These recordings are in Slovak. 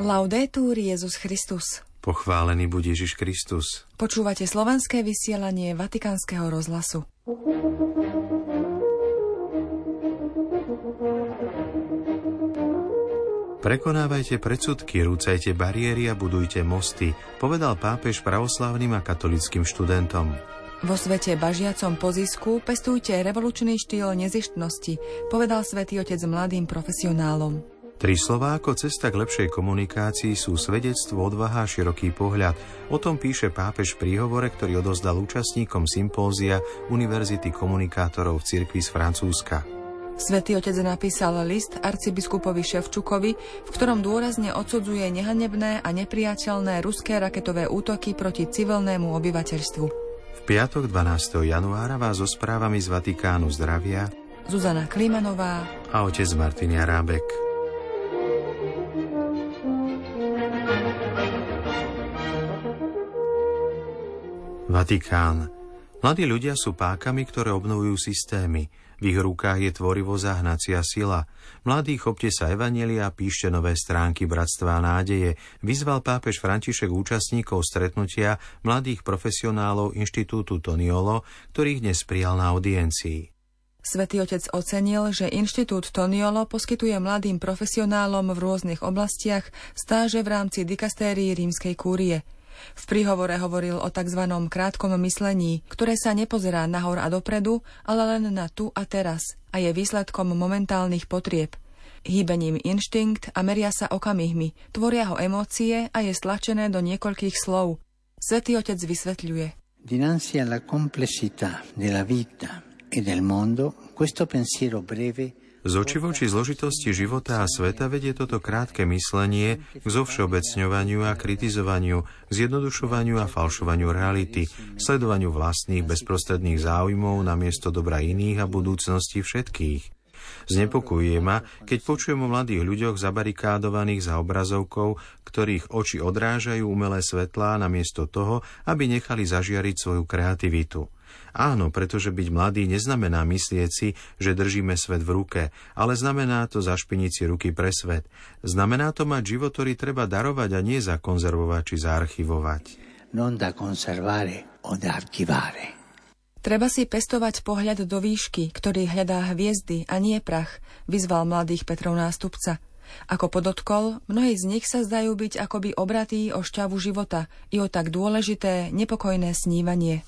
Laudetur Jezus Christus. Pochválený buď Ježiš Kristus. Počúvate slovenské vysielanie Vatikánskeho rozhlasu. Prekonávajte predsudky, rúcajte bariéry a budujte mosty, povedal pápež pravoslávnym a katolickým študentom. Vo svete bažiacom po zisku pestujte revolučný štýl nezištnosti, povedal svätý Otec mladým profesionálom. Tri slová ako cesta k lepšej komunikácii sú svedectvo, odvaha a široký pohľad. O tom píše pápež v príhovore, ktorý odozdal účastníkom sympózia Univerzity komunikátorov v cirkvi z Francúzska. Svetý otec napísal list arcibiskupovi Ševčukovi, v ktorom dôrazne odsudzuje nehanebné a nepriateľné ruské raketové útoky proti civilnému obyvateľstvu. V piatok 12. januára vás so správami z Vatikánu zdravia Zuzana Klimanová a otec Martin Jarábek. Vatikán. Mladí ľudia sú pákami, ktoré obnovujú systémy. V ich rukách je tvorivo zahnacia sila. Mladí, chopte sa evanelia a píšte nové stránky bratstva a nádeje. Vyzval pápež František účastníkov stretnutia mladých profesionálov Inštitútu Toniolo, ktorých dnes prijal na audiencii. Svetý otec ocenil, že Inštitút Toniolo poskytuje mladým profesionálom v rôznych oblastiach stáže v rámci dikastérií rímskej kúrie – v príhovore hovoril o tzv. krátkom myslení, ktoré sa nepozerá nahor a dopredu, ale len na tu a teraz a je výsledkom momentálnych potrieb. Hýbením inštinkt a meria sa okamihmi, tvoria ho emócie a je stlačené do niekoľkých slov. Svetý otec vysvetľuje. Dinanzi alla complessità della vita e del mondo, questo pensiero breve z oči zložitosti života a sveta vedie toto krátke myslenie k zovšeobecňovaniu a kritizovaniu, zjednodušovaniu a falšovaniu reality, sledovaniu vlastných bezprostredných záujmov namiesto dobra iných a budúcnosti všetkých. Znepokojuje ma, keď počujem o mladých ľuďoch zabarikádovaných za obrazovkou, ktorých oči odrážajú umelé svetlá namiesto toho, aby nechali zažiariť svoju kreativitu. Áno, pretože byť mladý neznamená myslieť si, že držíme svet v ruke, ale znamená to zašpiniť si ruky pre svet. Znamená to mať život, ktorý treba darovať a nie zakonzervovať či zaarchivovať. Non da conservare o da archivare. Treba si pestovať pohľad do výšky, ktorý hľadá hviezdy a nie prach, vyzval mladých Petrov nástupca. Ako podotkol, mnohí z nich sa zdajú byť akoby obratí o šťavu života i o tak dôležité, nepokojné snívanie.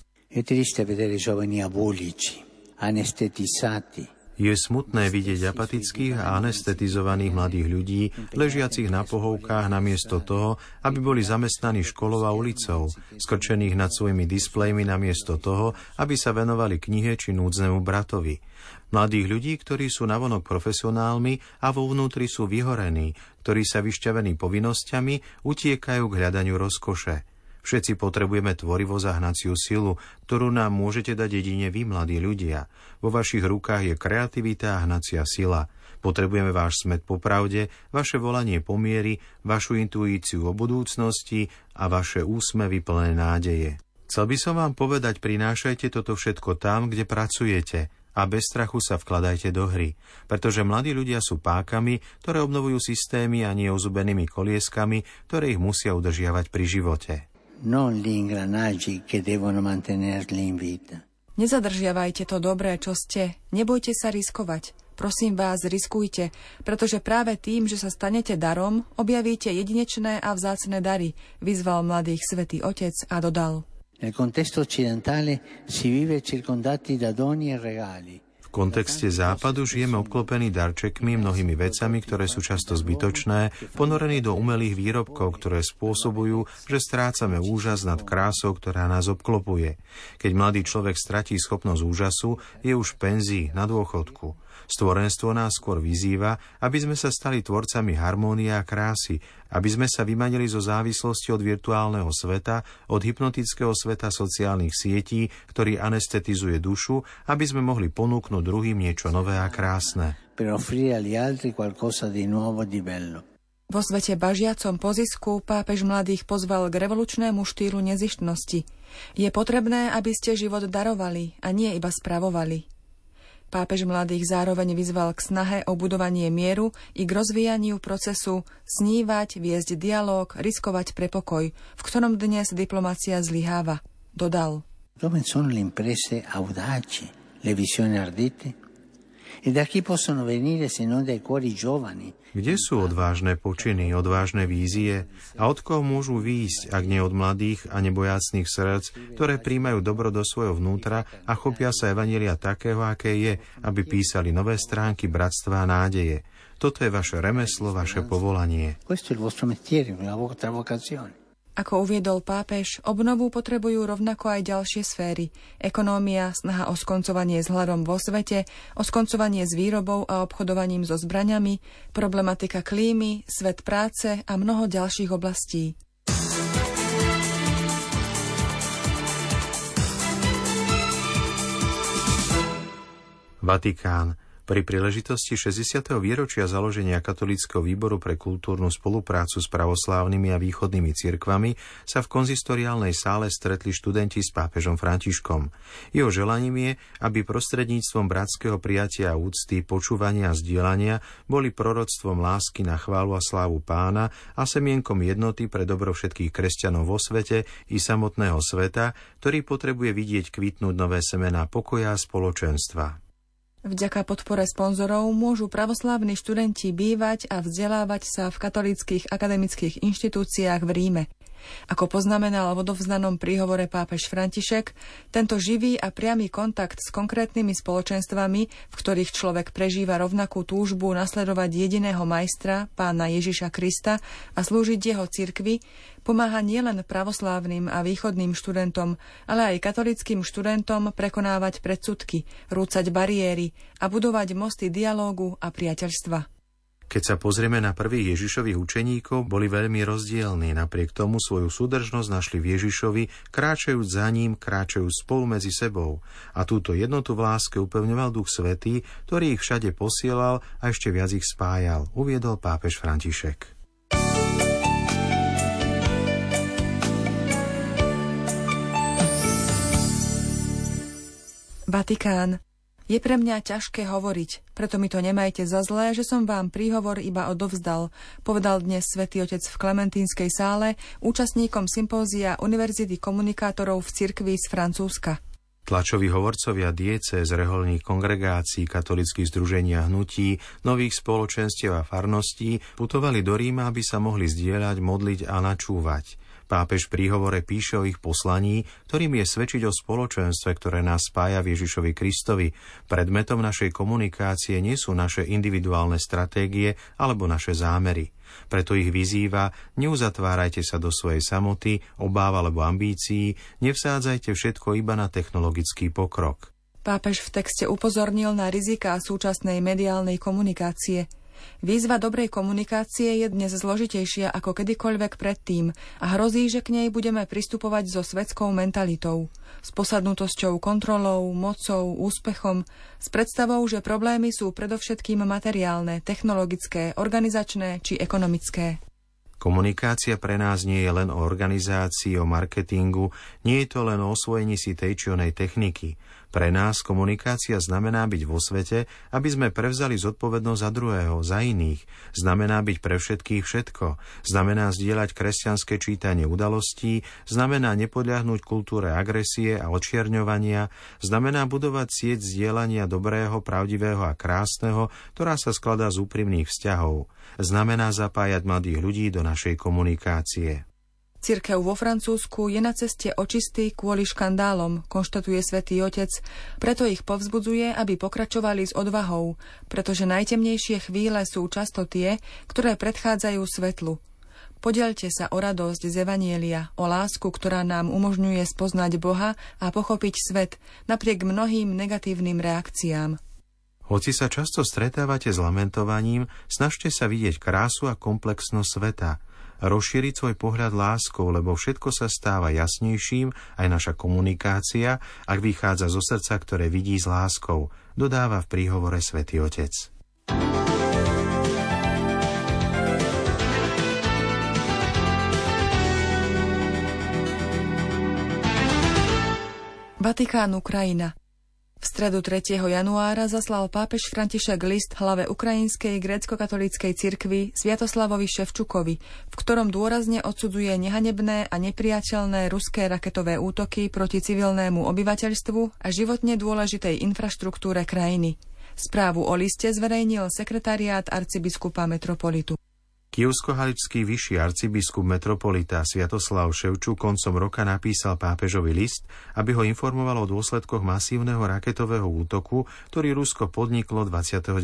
Je smutné vidieť apatických a anestetizovaných mladých ľudí, ležiacich na pohovkách namiesto toho, aby boli zamestnaní školou a ulicou, skrčených nad svojimi displejmi namiesto toho, aby sa venovali knihe či núdznemu bratovi. Mladých ľudí, ktorí sú navonok profesionálmi a vo vnútri sú vyhorení, ktorí sa vyšťavení povinnosťami utiekajú k hľadaniu rozkoše – Všetci potrebujeme tvorivo zahnaciu silu, ktorú nám môžete dať jedine vy, mladí ľudia. Vo vašich rukách je kreativita a hnacia sila. Potrebujeme váš smet po pravde, vaše volanie po miery, vašu intuíciu o budúcnosti a vaše úsmevy plné nádeje. Chcel by som vám povedať, prinášajte toto všetko tam, kde pracujete a bez strachu sa vkladajte do hry, pretože mladí ľudia sú pákami, ktoré obnovujú systémy a nie ozubenými kolieskami, ktoré ich musia udržiavať pri živote non gli ingranaggi che devono mantenerli in vita. Nezadržiavajte to dobré, čo ste. Nebojte sa riskovať. Prosím vás, riskujte, pretože práve tým, že sa stanete darom, objavíte jedinečné a vzácne dary, vyzval mladých svätý Otec a dodal. Nel contesto occidentale si vive circondati da doni e regali kontexte západu žijeme obklopení darčekmi, mnohými vecami, ktoré sú často zbytočné, ponorení do umelých výrobkov, ktoré spôsobujú, že strácame úžas nad krásou, ktorá nás obklopuje. Keď mladý človek stratí schopnosť úžasu, je už v penzii, na dôchodku. Stvorenstvo nás skôr vyzýva, aby sme sa stali tvorcami harmónie a krásy, aby sme sa vymanili zo závislosti od virtuálneho sveta, od hypnotického sveta sociálnych sietí, ktorý anestetizuje dušu, aby sme mohli ponúknuť druhým niečo nové a krásne. Vo svete bažiacom pozisku pápež mladých pozval k revolučnému štýlu nezištnosti. Je potrebné, aby ste život darovali a nie iba spravovali. Pápež mladých zároveň vyzval k snahe o budovanie mieru i k rozvíjaniu procesu snívať, viesť dialog, riskovať pre pokoj, v ktorom dnes diplomácia zlyháva. Dodal. Dove sono le imprese audaci, le visioni ardite? Kde sú odvážne počiny, odvážne vízie a od koho môžu výjsť, ak nie od mladých a nebojácných srdc, ktoré príjmajú dobro do svojho vnútra a chopia sa evanelia takého, aké je, aby písali nové stránky bratstva a nádeje. Toto je vaše remeslo, vaše povolanie. Questo è il vostro mestiere, la vostra vocazione. Ako uviedol pápež, obnovu potrebujú rovnako aj ďalšie sféry. Ekonómia, snaha o skoncovanie s hľadom vo svete, o skoncovanie s výrobou a obchodovaním so zbraňami, problematika klímy, svet práce a mnoho ďalších oblastí. Vatikán. Pri príležitosti 60. výročia založenia Katolického výboru pre kultúrnu spoluprácu s pravoslávnymi a východnými cirkvami sa v konzistoriálnej sále stretli študenti s pápežom Františkom. Jeho želaním je, aby prostredníctvom bratského prijatia a úcty, počúvania a zdieľania boli proroctvom lásky na chválu a slávu pána a semienkom jednoty pre dobro všetkých kresťanov vo svete i samotného sveta, ktorý potrebuje vidieť kvitnúť nové semená pokoja a spoločenstva. Vďaka podpore sponzorov môžu pravoslávni študenti bývať a vzdelávať sa v katolických akademických inštitúciách v Ríme. Ako poznamenal v odovznanom príhovore pápež František, tento živý a priamy kontakt s konkrétnymi spoločenstvami, v ktorých človek prežíva rovnakú túžbu nasledovať jediného majstra, pána Ježiša Krista a slúžiť jeho cirkvi, pomáha nielen pravoslávnym a východným študentom, ale aj katolickým študentom prekonávať predsudky, rúcať bariéry a budovať mosty dialógu a priateľstva. Keď sa pozrieme na prvých Ježišových učeníkov, boli veľmi rozdielní, napriek tomu svoju súdržnosť našli v Ježišovi, kráčajúc za ním, kráčajúc spolu medzi sebou. A túto jednotu v láske upevňoval Duch Svetý, ktorý ich všade posielal a ešte viac ich spájal, uviedol pápež František. Vatikán. Je pre mňa ťažké hovoriť, preto mi to nemajte za zlé, že som vám príhovor iba odovzdal, povedal dnes svätý Otec v Klementínskej sále účastníkom sympózia Univerzity komunikátorov v cirkvi z Francúzska. Tlačoví hovorcovia diece z reholných kongregácií, katolických združení a hnutí, nových spoločenstiev a farností putovali do Ríma, aby sa mohli zdieľať, modliť a načúvať. Pápež pri hovore píše o ich poslaní, ktorým je svedčiť o spoločenstve, ktoré nás spája v Ježišovi Kristovi. Predmetom našej komunikácie nie sú naše individuálne stratégie alebo naše zámery. Preto ich vyzýva, neuzatvárajte sa do svojej samoty, obáv alebo ambícií, nevsádzajte všetko iba na technologický pokrok. Pápež v texte upozornil na rizika súčasnej mediálnej komunikácie – Výzva dobrej komunikácie je dnes zložitejšia ako kedykoľvek predtým a hrozí, že k nej budeme pristupovať so svetskou mentalitou, s posadnutosťou kontrolou, mocou, úspechom, s predstavou, že problémy sú predovšetkým materiálne, technologické, organizačné či ekonomické. Komunikácia pre nás nie je len o organizácii, o marketingu, nie je to len o osvojení si tej či onej techniky. Pre nás komunikácia znamená byť vo svete, aby sme prevzali zodpovednosť za druhého, za iných. Znamená byť pre všetkých všetko. Znamená zdieľať kresťanské čítanie udalostí, znamená nepodľahnúť kultúre agresie a očierňovania, znamená budovať sieť zdieľania dobrého, pravdivého a krásneho, ktorá sa skladá z úprimných vzťahov. Znamená zapájať mladých ľudí do našej komunikácie. Cirkev vo Francúzsku je na ceste očistý kvôli škandálom, konštatuje svätý Otec, preto ich povzbudzuje, aby pokračovali s odvahou, pretože najtemnejšie chvíle sú často tie, ktoré predchádzajú svetlu. Podelte sa o radosť z Evanielia, o lásku, ktorá nám umožňuje spoznať Boha a pochopiť svet napriek mnohým negatívnym reakciám. Hoci sa často stretávate s lamentovaním, snažte sa vidieť krásu a komplexnosť sveta – rozšíriť svoj pohľad láskou, lebo všetko sa stáva jasnejším, aj naša komunikácia, ak vychádza zo srdca, ktoré vidí s láskou, dodáva v príhovore svätý Otec. Vatikán Ukrajina V stredu 3. januára zaslal pápež František list hlave Ukrajinskej grécko-katolíckej cirkvi Sviatoslavovi Ševčukovi, v ktorom dôrazne odsudzuje nehanebné a nepriateľné ruské raketové útoky proti civilnému obyvateľstvu a životne dôležitej infraštruktúre krajiny. Správu o liste zverejnil sekretariát arcibiskupa metropolitu. Kievsko-haličský vyšší arcibiskup metropolita Sviatoslav Ševču koncom roka napísal pápežovi list, aby ho informoval o dôsledkoch masívneho raketového útoku, ktorý Rusko podniklo 29.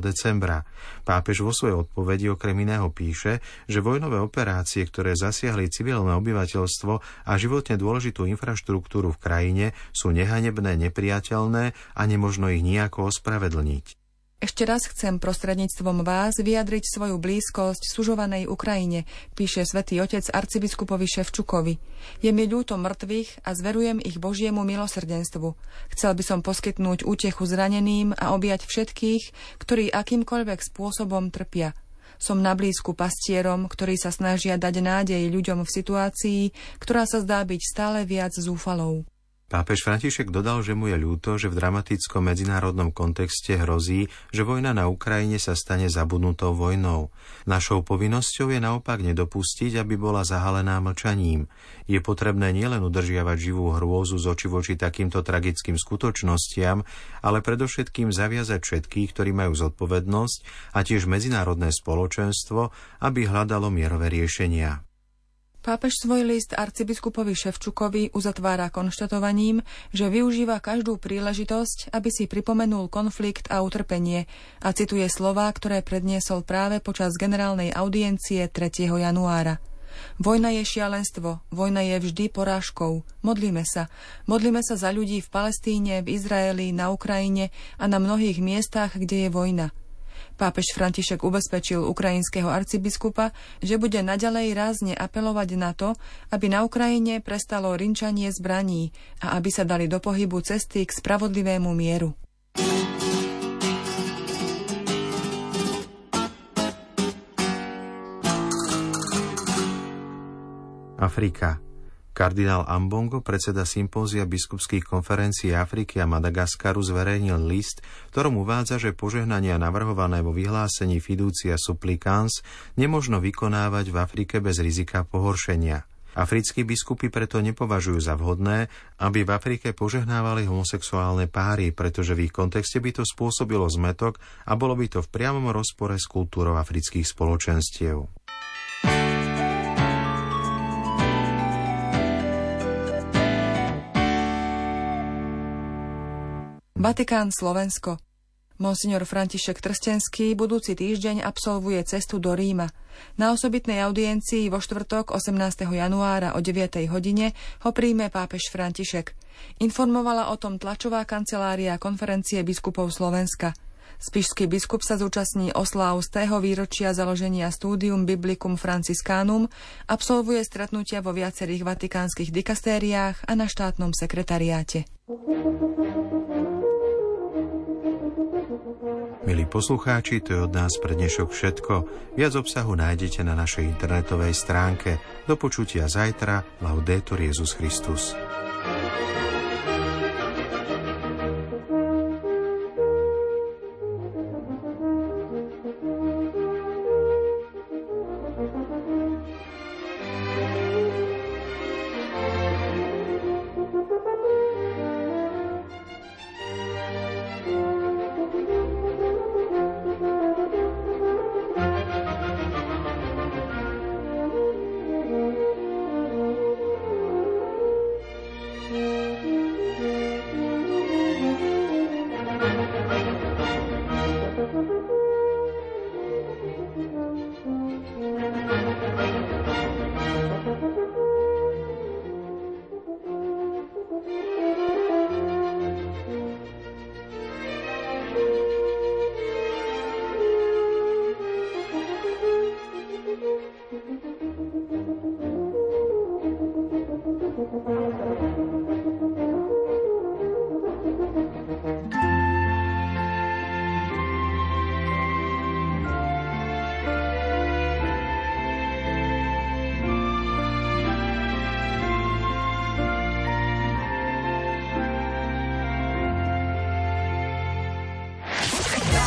decembra. Pápež vo svojej odpovedi okrem iného píše, že vojnové operácie, ktoré zasiahli civilné obyvateľstvo a životne dôležitú infraštruktúru v krajine, sú nehanebné, nepriateľné a nemožno ich nejako ospravedlniť. Ešte raz chcem prostredníctvom vás vyjadriť svoju blízkosť sužovanej Ukrajine, píše svätý otec arcibiskupovi Ševčukovi. Je mi ľúto mŕtvych a zverujem ich Božiemu milosrdenstvu. Chcel by som poskytnúť útechu zraneným a objať všetkých, ktorí akýmkoľvek spôsobom trpia. Som na blízku pastierom, ktorí sa snažia dať nádej ľuďom v situácii, ktorá sa zdá byť stále viac zúfalou. Pápež František dodal, že mu je ľúto, že v dramatickom medzinárodnom kontexte hrozí, že vojna na Ukrajine sa stane zabudnutou vojnou. Našou povinnosťou je naopak nedopustiť, aby bola zahalená mlčaním. Je potrebné nielen udržiavať živú hrôzu z oči voči takýmto tragickým skutočnostiam, ale predovšetkým zaviazať všetkých, ktorí majú zodpovednosť a tiež medzinárodné spoločenstvo, aby hľadalo mierové riešenia. Pápež svoj list arcibiskupovi Ševčukovi uzatvára konštatovaním, že využíva každú príležitosť, aby si pripomenul konflikt a utrpenie a cituje slová, ktoré predniesol práve počas generálnej audiencie 3. januára. Vojna je šialenstvo, vojna je vždy porážkou. Modlíme sa. Modlíme sa za ľudí v Palestíne, v Izraeli, na Ukrajine a na mnohých miestach, kde je vojna. Pápež František ubezpečil ukrajinského arcibiskupa, že bude naďalej rázne apelovať na to, aby na Ukrajine prestalo rinčanie zbraní a aby sa dali do pohybu cesty k spravodlivému mieru. Afrika. Kardinál Ambongo, predseda sympózia biskupských konferencií Afriky a Madagaskaru, zverejnil list, ktorom uvádza, že požehnania navrhované vo vyhlásení Fiducia Supplicans nemožno vykonávať v Afrike bez rizika pohoršenia. Africkí biskupy preto nepovažujú za vhodné, aby v Afrike požehnávali homosexuálne páry, pretože v ich kontexte by to spôsobilo zmetok a bolo by to v priamom rozpore s kultúrou afrických spoločenstiev. Vatikán Slovensko. Monsignor František Trstenský budúci týždeň absolvuje cestu do Ríma. Na osobitnej audiencii vo štvrtok 18. januára o 9. hodine ho príjme pápež František. Informovala o tom tlačová kancelária konferencie biskupov Slovenska. Spišský biskup sa zúčastní osláv z tého výročia založenia Studium Biblicum Franciscanum, absolvuje stretnutia vo viacerých vatikánskych dikastériách a na štátnom sekretariáte. Milí poslucháči, to je od nás pre dnešok všetko. Viac obsahu nájdete na našej internetovej stránke. Do počutia zajtra. Laudetur Jezus Christus.